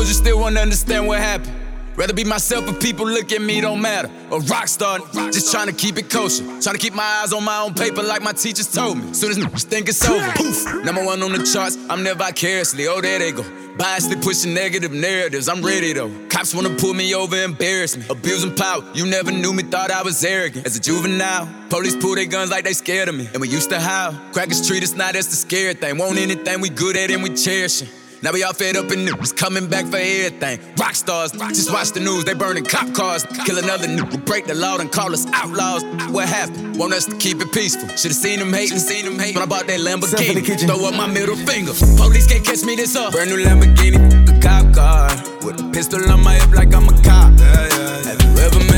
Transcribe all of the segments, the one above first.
exposure, still wanna understand what happened. Rather be myself if people look at me, don't matter. A rock star, just trying to keep it kosher. Trying to keep my eyes on my own paper like my teachers told me. Soon as niggas think it's over, poof. Number one on the charts, I'm never vicariously. Oh, there they go. Biasly pushing negative narratives, I'm ready though. Cops wanna pull me over, embarrass me. Abusing power, you never knew me, thought I was arrogant. As a juvenile, police pull their guns like they scared of me. And we used to howl. Crackers treat us not as the scary thing. Want anything we good at and we cherish it. Now we all fed up and news, coming back for everything. Rock stars, just watch the news, they burning cop cars. Kill another nigga, break the law and call us outlaws. What happened? Want us to keep it peaceful. Should've seen them hating, seen them hating. When I bought that Lamborghini, throw up my middle finger. Police can't catch me this up. Brand new Lamborghini, a cop car. With a pistol on my hip like I'm a cop. Yeah, yeah, yeah. Have you ever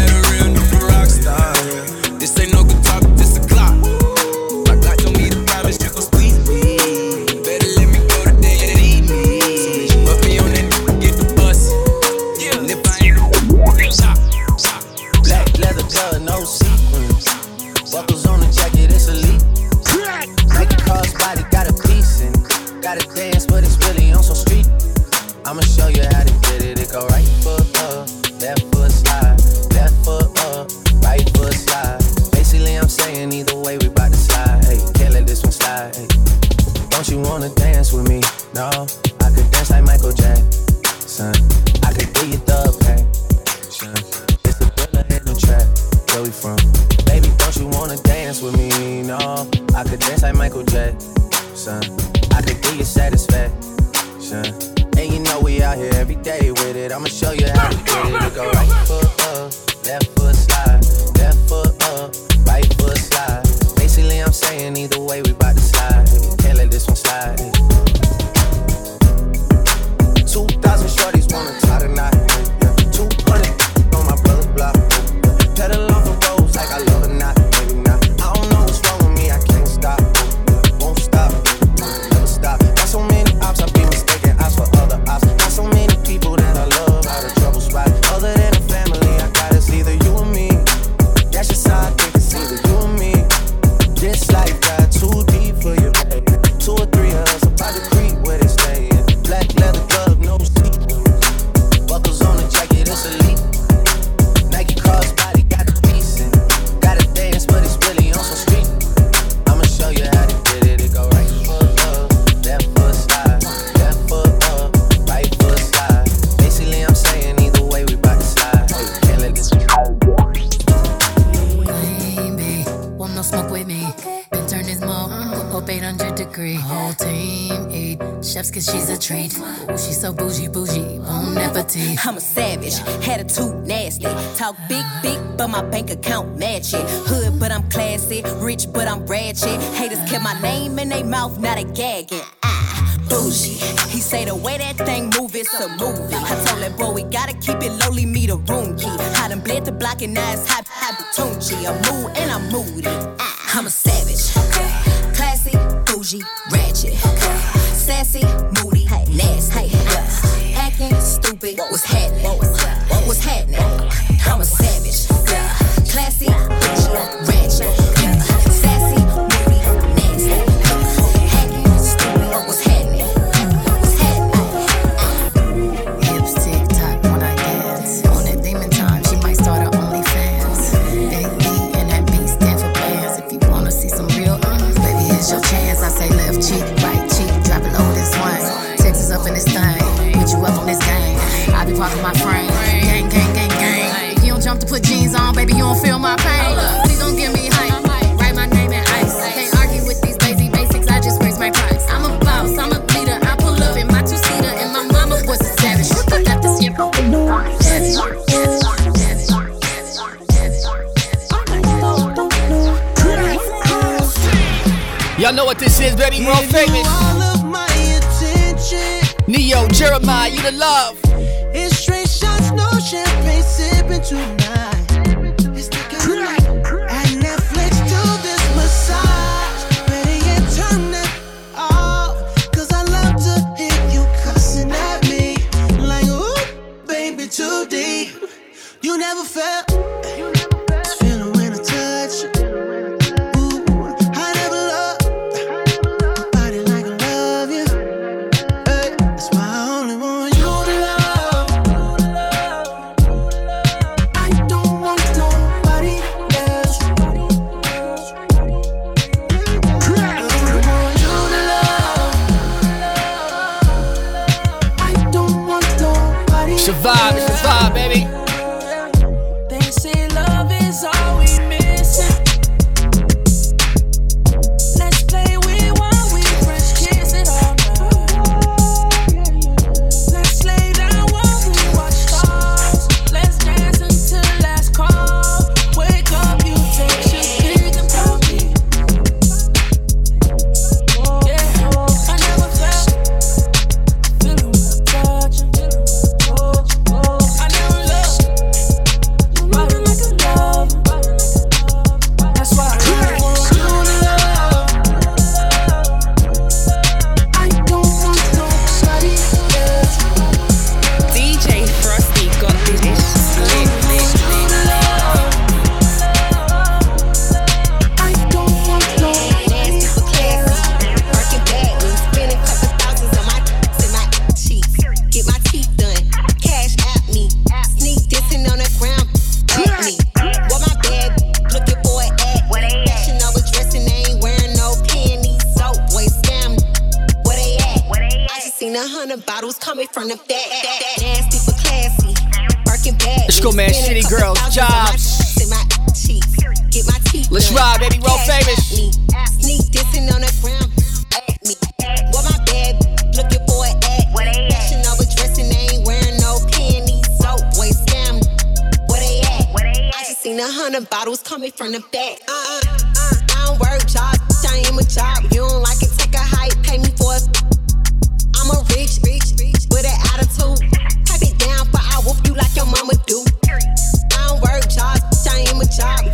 dance, but it's really on some street. I'ma show you how to get it. It go right foot up, left foot slide, left foot up, right foot slide. Basically, I'm saying either way we bout to slide. Hey, can't let this one slide. Hey. Don't you wanna dance with me? No, I could dance like Michael Jackson. I could give you the passion. It's the thriller in the trap. Where we from? Baby, don't you wanna dance with me? No, I could dance like Michael Jackson. I could give you satisfaction. And you know we out here every day with it. I'ma show you how to get it. It go right foot up, left foot slide, left foot up, right foot slide. Basically, I'm saying either Talk big, big, but my bank account match it. Hood, but I'm classy. Rich, but I'm ratchet. Haters kept my name in their mouth, not a gagging. Ah, bougie. He say the way that thing move, it's a movie. I told that boy we gotta keep it lowly, me the room key. I done bled the block and now it's hot, hot Tunchi. I'm mood and I'm moody. Ah, I'm a savage. Classy, bougie, ratchet. Sassy, moody, nasty. Acting stupid, what's happening? You up on this game. I be parking my frame, gang, gang, gang, gang. If you don't jump to put jeans on, baby, you don't feel my pain. Please don't give me hype. Write my name in ice. Can't argue with these lazy basics. I just raise my price. I'm a boss, I'm a leader. I pull up in my two seater, and my mama was a savage. I got this here. Y'all know what this is, baby. World famous. Jeremiah, you the love. It's straight shots, no champagne sipping tonight. It's like a at Netflix do this massage. Better yet, turn it off. 'Cause I love to hear you cussing at me. Like, ooh, baby, too deep. You never felt Let's go, man. City girls, jobs. Let's ride, baby. Roll famous. Sneak dissing on the ground. What my bag looking for an act. Fashion over dressing, they ain't wearing no panties. So, boy, scam. Where they at? I just seen a hundred bottles coming from the back. Uh uh uh. I don't work job. I am a job. You don't like it, take a hike. Pay me for it. I'm a rich, rich, rich with an attitude. I whoop you like your mama do. I don't work job. I am a job.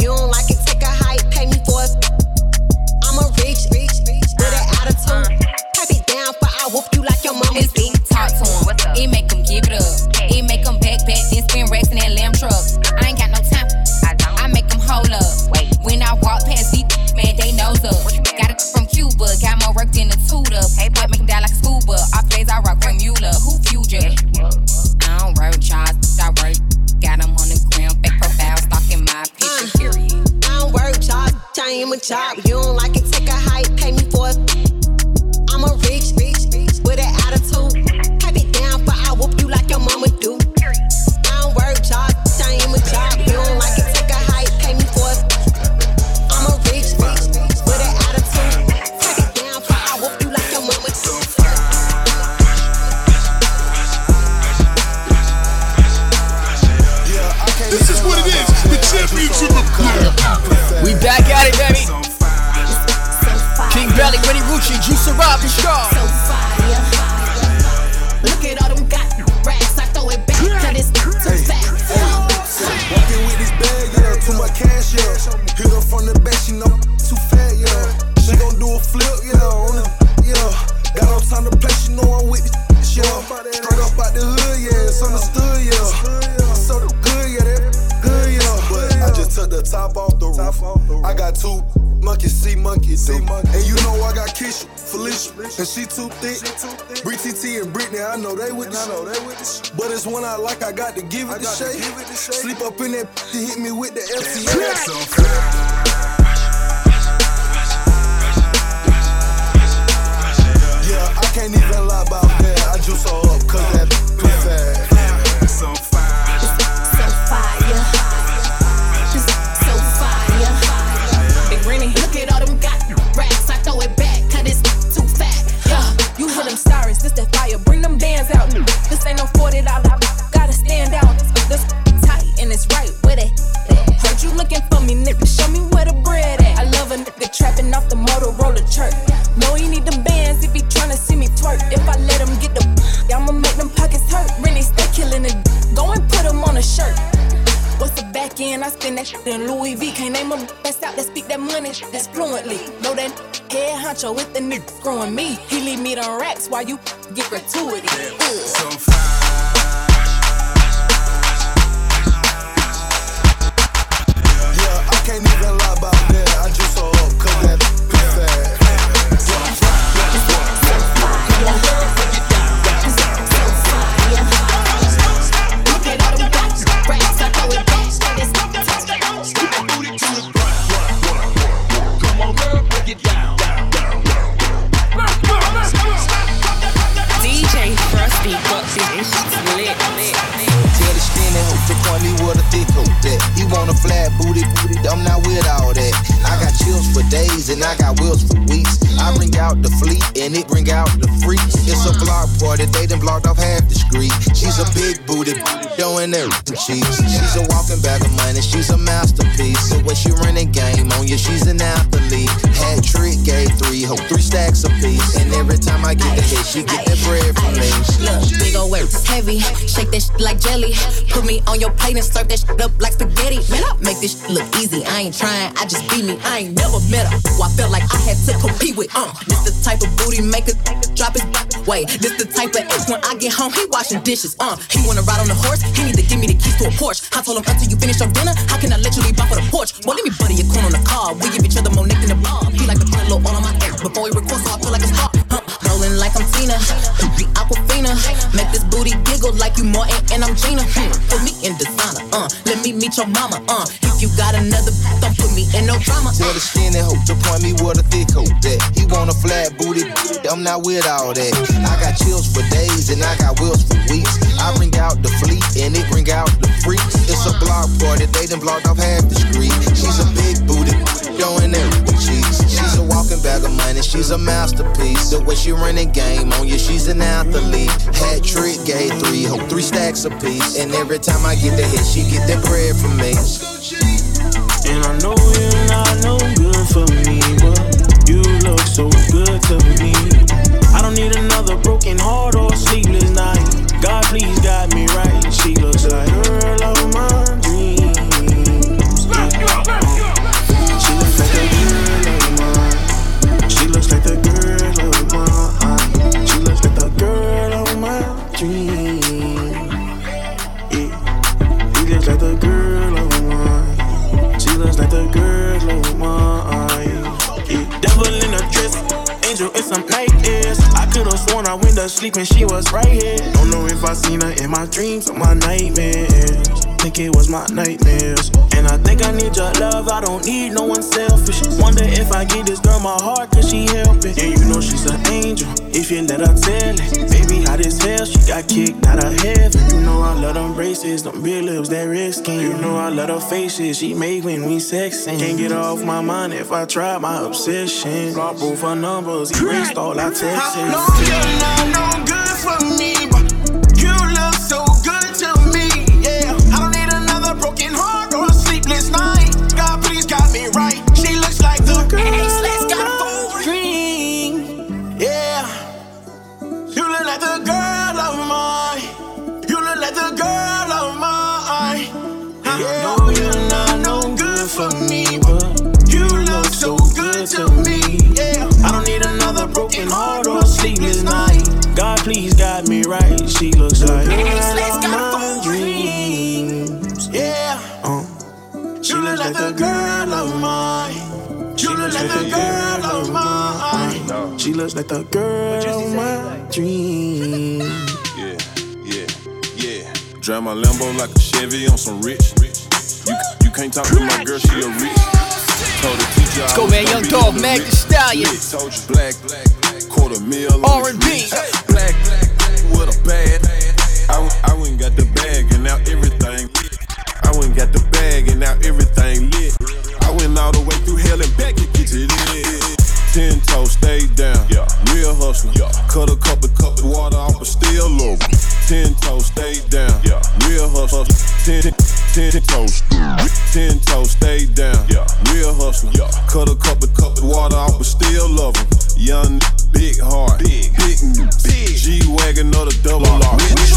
Belly, Winnie Rucci, Juice Rob, and Shaw. so fire. Look at all them got racks. I throw it back to this too fat. Walking with this bag, yeah, too much cash, yeah. Hit her from the back, she know too fat, yeah. She gon' do a flip, yeah, on the, yeah. Got no time to play, she know I'm with this, yeah. Straight up out the hood, yeah, it's understood, yeah. So the good, yeah, that good, yeah. But I just took the top off the roof. I got two monkeys, see monkeys, see And you know I got Keisha, Felicia, and she too thick. Bree TT and Brittany, I know they with this. But it's one I like, I got to give it the shake. Sleep up in that, to hit me with the FCA. The? I spend that shit in Louis V. Can't name a that's out that speak that money that's fluently. Know that head honcho with the nigga screwing me. He leave me the racks while you get gratuity. Can't even lie about lit. Point me with a thick hoe that He want a flat booty, booty, I'm not with all that. I got chills for days and I got wheels for weeks. I bring out the fleet and it bring out the freaks. It's a block party, they done blocked off half the street. She's a big booty, showing her cheeks. She's a walking bag of money, she's a masterpiece. The way she run the game on you, she's an athlete. Hat trick, gave three, hope three stacks a piece. And every time I get the hit, she get the bread from me. Look, big ol' work, heavy. Shake that shit like jelly. Put me on your plate and serve that shit up like spaghetti. Man, I make this shit look easy. I ain't trying, I just be me. I ain't never met her. Who I felt like I had to compete with. Uh, this the type of booty maker drop his way. This the type of ex when I get home, he washing dishes. Uh, he wanna ride on the horse, he need to give me the keys to a Porsche. I told him until you finish your dinner, how can I let you leave off for the porch? Boy, let me buddy your corn on the car. We give each other more neck than a bar. He like to put a little on my ex before we record, so I feel like a star. Uh, like I'm Tina. Aquafina, make this booty giggle like you Martin and I'm Gina. Put me in designer, uh. Let me meet your mama, uh. If you got another, don't put me in no drama. Tell the skinny hoe to point me where a thick hoe that. He want a flat booty, I'm not with all that. I got chills for days and I got wheels for weeks. I bring out the fleet and it bring out the freaks. It's a block party, they done blocked off half the street. She's a big booty, showing every cheeks. She's a walking bag she's a masterpiece. The way she running game on you, she's an athlete. Hat trick, gay three, hope three stacks a piece. And every time I get the hit, she get that bread from me. And I know you're not no good for me, but you look so good to me. I don't need another broken heart or sleepless night. God, please guide me right. She looks like a girl I went to sleep and she was right here. Don't know if I seen her in my dreams or my nightmares. Think it was my nightmares. And I think I need your love, I don't need no one selfish. Wonder if I give this girl my heart, cause she help it. Yeah, you know she's an angel, if you let her tell it. Baby, hot as hell, she got kicked out of heaven. You know I love them braces, them big lips, that red skin. You know I love her faces, she make when we sexing. Can't get off my mind if I try my obsession. Block both her numbers, erased all our texts. I no good for me, like the girl of my dreams. Yeah, yeah, yeah. Drive my Lambo like a Chevy on some rich. You, you can't talk to my girl, she a rich. Told the teacher Let's go, man. Young Dog, on the Meg lit. Thee Stallion. Lit. Told you black, black quarter meal R&B. this wrist. Black, with a bad. I, w- I went got the bag and now everything lit. I went got the bag and now everything lit. I went all the way through hell and back to get to this. Ten toes, stay down. Yeah. Real hustler. Yeah. Cut a couple cup of water off, but still love. Ten toes, stay down. Yeah. Real hustler. Ten, ten, ten toes. Ten toes, stay down. Yeah. Real hustler. Yeah. Cut a couple cup of water off, but still love 'em. Young, big heart. Big, big, big. G wagon or the double R.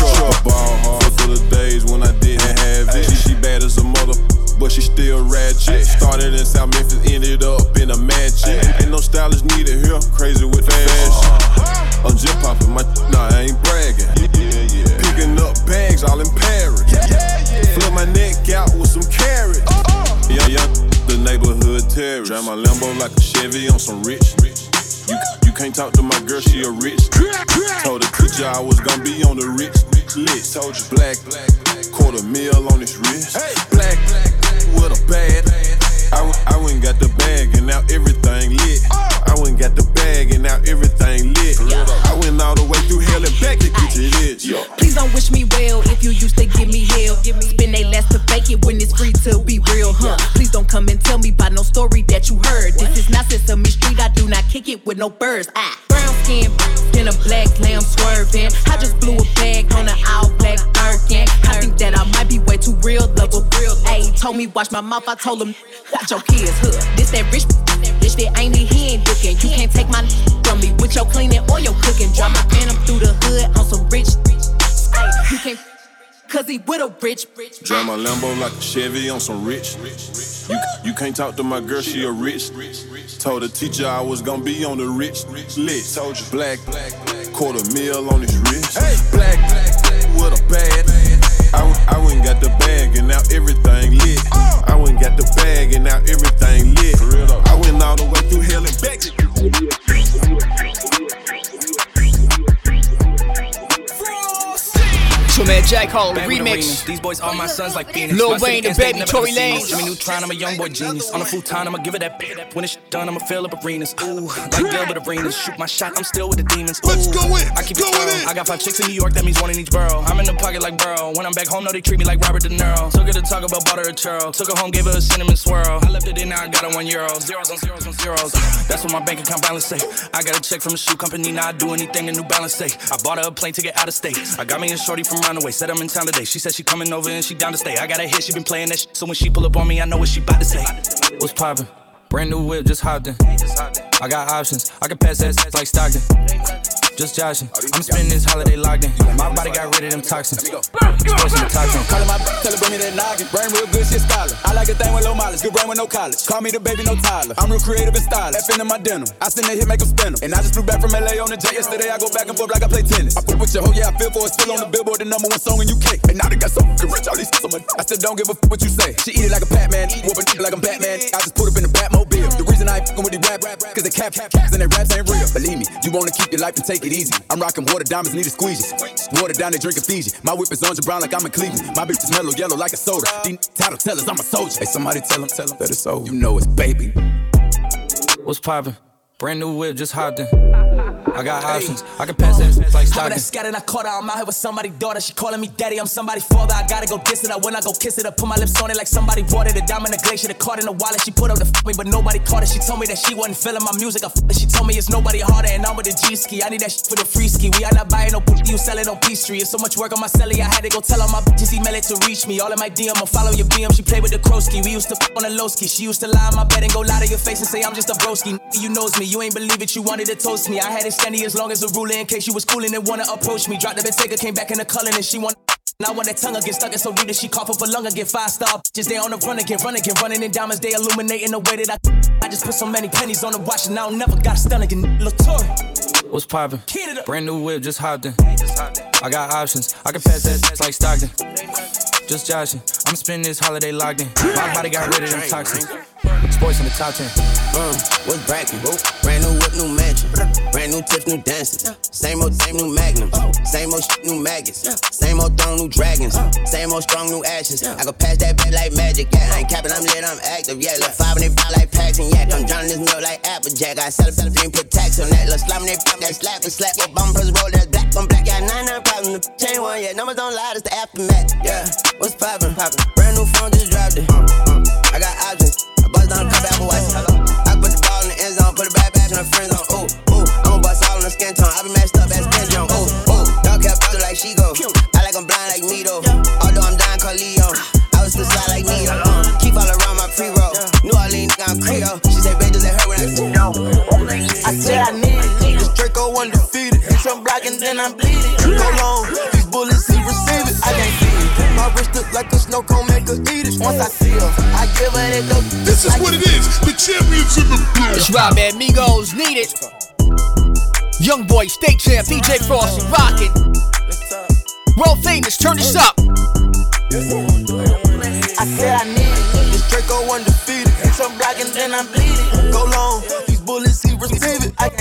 no birds. Ah. Brown skin, in a black lamb swerving. I just blew a bag on an all black Birkin. I think that I might be way too real, love a real. Ayy, told me watch my mouth, I told him watch your kids, huh? This that rich bitch that ain't it, he ain't looking. You can't take my Cause he with a rich, rich. Drive my Lambo like a Chevy on some rich. You, you can't talk to my girl, she a rich. Told the teacher I was gonna be on the rich list. Told you black, quarter meal on his wrist. Black, with a bad. I, w- I went and got the bag and now everything lit. Uh. I went and got the bag and now everything lit. I went all the way through hell and back. Demons. These boys are my sons like Phoenix. Lil My city Wayne, the instinct baby, never Tory deceived me. Lanez. Jimmy Neutron, I'm a young boy genius. On a full time, I'ma give it that bit. When it's done, I'ma fill up arenas. Ooh, like Gilbert Arenas. Shoot my shot, I'm still with the demons. Ooh, Let's go in. I keep it thorough. I got five chicks in New York, that means one in each borough. I'm in the pocket like Burrow. When I'm back home, no, they treat me like Robert De Niro. Took her to talk about butter or churro. Took her home, gave her a cinnamon swirl. I left it in, now I got her one euro. Zeros on zeros on zeros. That's what my bank account balance say. I got a check from a shoe company, now I do anything a New Balance say. I bought her a plane ticket out of state. I got me a shorty from Runaway, said I'm in town today. She said she coming over and she down to stay. I got a hit, she been playing that. So when she pull up on me, I know what she about to say. What's poppin'? Brand new whip, just hopped in. I got options, I can pass that like Stockton. Just joshing. I'm spending this holiday locked in. My body got rid of them toxins. In the toxin. Calling my tell her bring me that noggin. Brain real good, shit scholar. I like a thing with low mileage, good brain with no college. Call me the baby, no Tyler. I'm real creative and stylish. F in my denim. I send that hit, make 'em spin. And I just flew back from LA on the jet yesterday. I go back and forth like I play tennis. I fuck with your hoe, yeah, I feel for it. Still on the billboard, the number one song in UK. And now they got so fucking rich, all these. I still don't give a fuck what you say. She eat it like a Batman, whooping like I'm Batman. I cap, caps and they raps ain't real. Believe me, you wanna keep your life and take it easy. I'm rocking water diamonds, need a squeegee. Water down, they drinking Fiji. My whip is orange and brown like I'm in Cleveland. My bitch is mellow yellow like a soda. These title tellers, I'm a soldier. Hey, somebody tell him, tell him that it's. You know it's baby. What's poppin'? Brand new whip, just hopped in. I got options, I can pass that like Stockton. that scattered, I caught her. I'm out here with somebody's daughter. She calling me daddy. I'm somebody's father. I gotta go diss it. I when I go kiss it, I put my lips on it like somebody bought it. A diamond, a glacier, the card in the wallet. She put up the f me, but nobody caught it. She told me that she wasn't feeling my music. I f it. She told me it's nobody harder, and I'm with the G ski. I need that shit for the free ski. We are not buying no pussy, you sell it on Peachtree. It's so much work on my celly. I had to go tell all my bitches email it to reach me. All in my DM, I follow your BM. She played with the Krosky. We used to f on the low ski. She used to lie on my bed and go lie to your face and say I'm just a broski. You knows me. You ain't believe it. You wanted to toast me. I had it standing as long as a ruler in case she was cooling and wanna approach me. Dropped the Bentayga, came back in the culling and she want. Now when that tongue get stuck, it's so that she cough up a lung again. Five star just they on the run again, run again, running in diamonds. They illuminating the way that I. I just put so many pennies on the watch and I don't never got a stun again. Latour. What's poppin'? Brand new whip, just hopped in. I got options, I can pass that like Stockton. Just joshing, I'm spending this holiday locked in. My body got rid of them toxins. Sports in the top 10. Um, what's brackin'? Brand new whip, new mansion. Brand new tips, new dances. Same old, same new magnums. Same old shit, new maggots. Same old throne, new dragons. Same old strong, new ashes. I can pass that back like magic. Yeah, I ain't capping, I'm lit, I'm active. Yeah, look five and they buy like packs and yak. I'm drowning this milk like Applejack. I sell a better dream, put tax on that. Look slime, they pop that slap and slap. What bum press roll, black on black. Got nine, nine problems. The chain one, yeah. Numbers don't lie, it's the aftermath. Yeah, what's poppin'? Poppin'. Brand new phone, just dropped it. Uh, uh. I got options. I bust down a couple apple whites. I put the ball in the end zone, put it back back to the friend zone. Ooh, ooh, I'ma bust all in the skin tone. I be matched up as Ken Jeong. Ooh, ooh, kept up like she go. Some block and then I'm bleeding. Go long. These bullets, he receive it. I can't see it. My wrist look like a snow cone, make her eat it. Once I see her, I give her that dope. This is what it is. The champions in the It's right, man. Migos need it. Young boy, state champ, DJ Frost, rockin'. World famous, turn this up. I said I need it. This Draco undefeated. Hit some block and then I'm bleeding. Go long. These bullets, he receive it. I can't see it.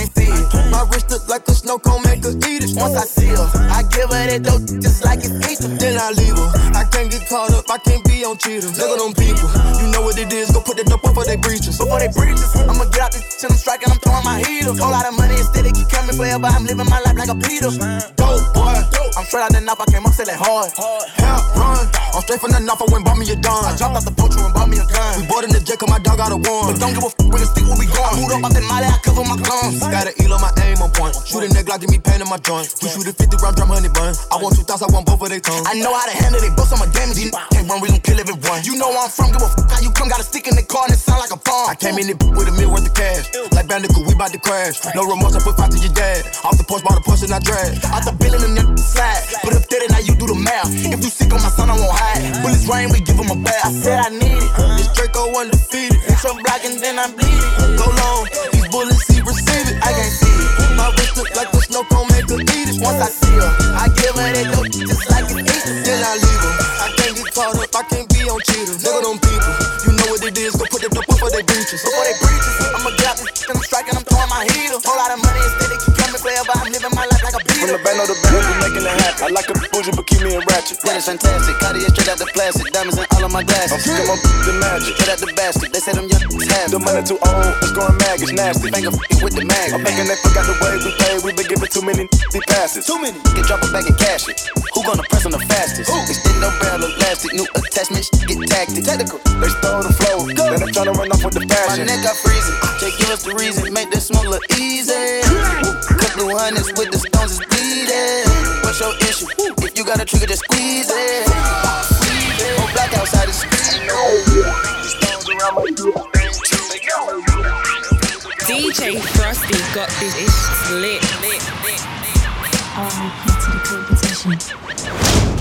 My wrist look like a snow cone, make her eat it. Once I see her, I give her that dope just like it's Easter. Then I leave her. I can't get caught up. I can't be on cheaters. Look at them people. You know what it is. Go put the dope before they breaches. Before they breaches. I'ma get out this shit. I'm striking. I'm throwing my heater. Whole lot of money instead. They keep coming forever. I'm living my life like a Peter. Dope boy. I'm straight out the knife. I came up, say that hard. Hell, run. I'm straight from the knife. I went bought me a dime. I jumped out the poacher and bought me a gun. We bought in the jet cause my dog got a warrant. But don't give a f with a stick when we gone. I moved up out that molly. I cover my guns. Got an eel on my aim on point. Shoot a nigga, give me pain in my joint. We shoot a 50 round drum honey bun. I want two thoughts, I want both of they tongues. I know how to handle they it, bust on my damage. Can't run, we gon' kill everyone. You know where I'm from, give a f how you come. Got a stick in the car and it sound like a bomb. I came in it with a meal worth of cash. Like Bandicoot, we bout to crash. No remorse, I put five to your dad. Off the porch, bought a Porsche and I drag. Out the building and then slide. Put up there, now you do the math. If you sick on my son, I won't hide. Bullets rain, we give him a bath. I said I need it. This Draco undefeated. Some block and then I'm bleeding. Go long, these bullets, he receive it. I can't see it. My wrist look like a snow cone, make her eat it. Once I see her, I give her that dope just like it's Easter. Then I leave her. I can't get caught up, I can't be on cheaters. Look at them people, you know what it is. Go put the dope before they breaches. Before they breaches, I'ma get out this and I'm striking, I'm throwing my heater. Whole lot of money band on the we making it happen. I like a bougie, but keep me in ratchet. That is fantastic. Cartier straight out the plastic. Diamonds in all of my glasses. I'm of my the magic. Straight out the basket. They say them young have The money too old, it's going mad, it's nasty. Finger f***ing with the mag. I'm thinking they forgot the way we pay. We been giving too many these passes. Too many. Get drop it back and cash it. Who gonna press on the fastest? Who? Extend no barrel elastic. New attachments get tactic. Technical. They stole the flow. Then I'm trying to run off with the My fashion. neck got freezing. Jake, give us the reason. Make this smoke look easy. Blue hundreds with the stones is bleeding. What's your issue? If you got a trigger, just squeeze it. Oh, black outside is DJ Frosty got this lit, lit, lit, lit. R.I.P. to the competition.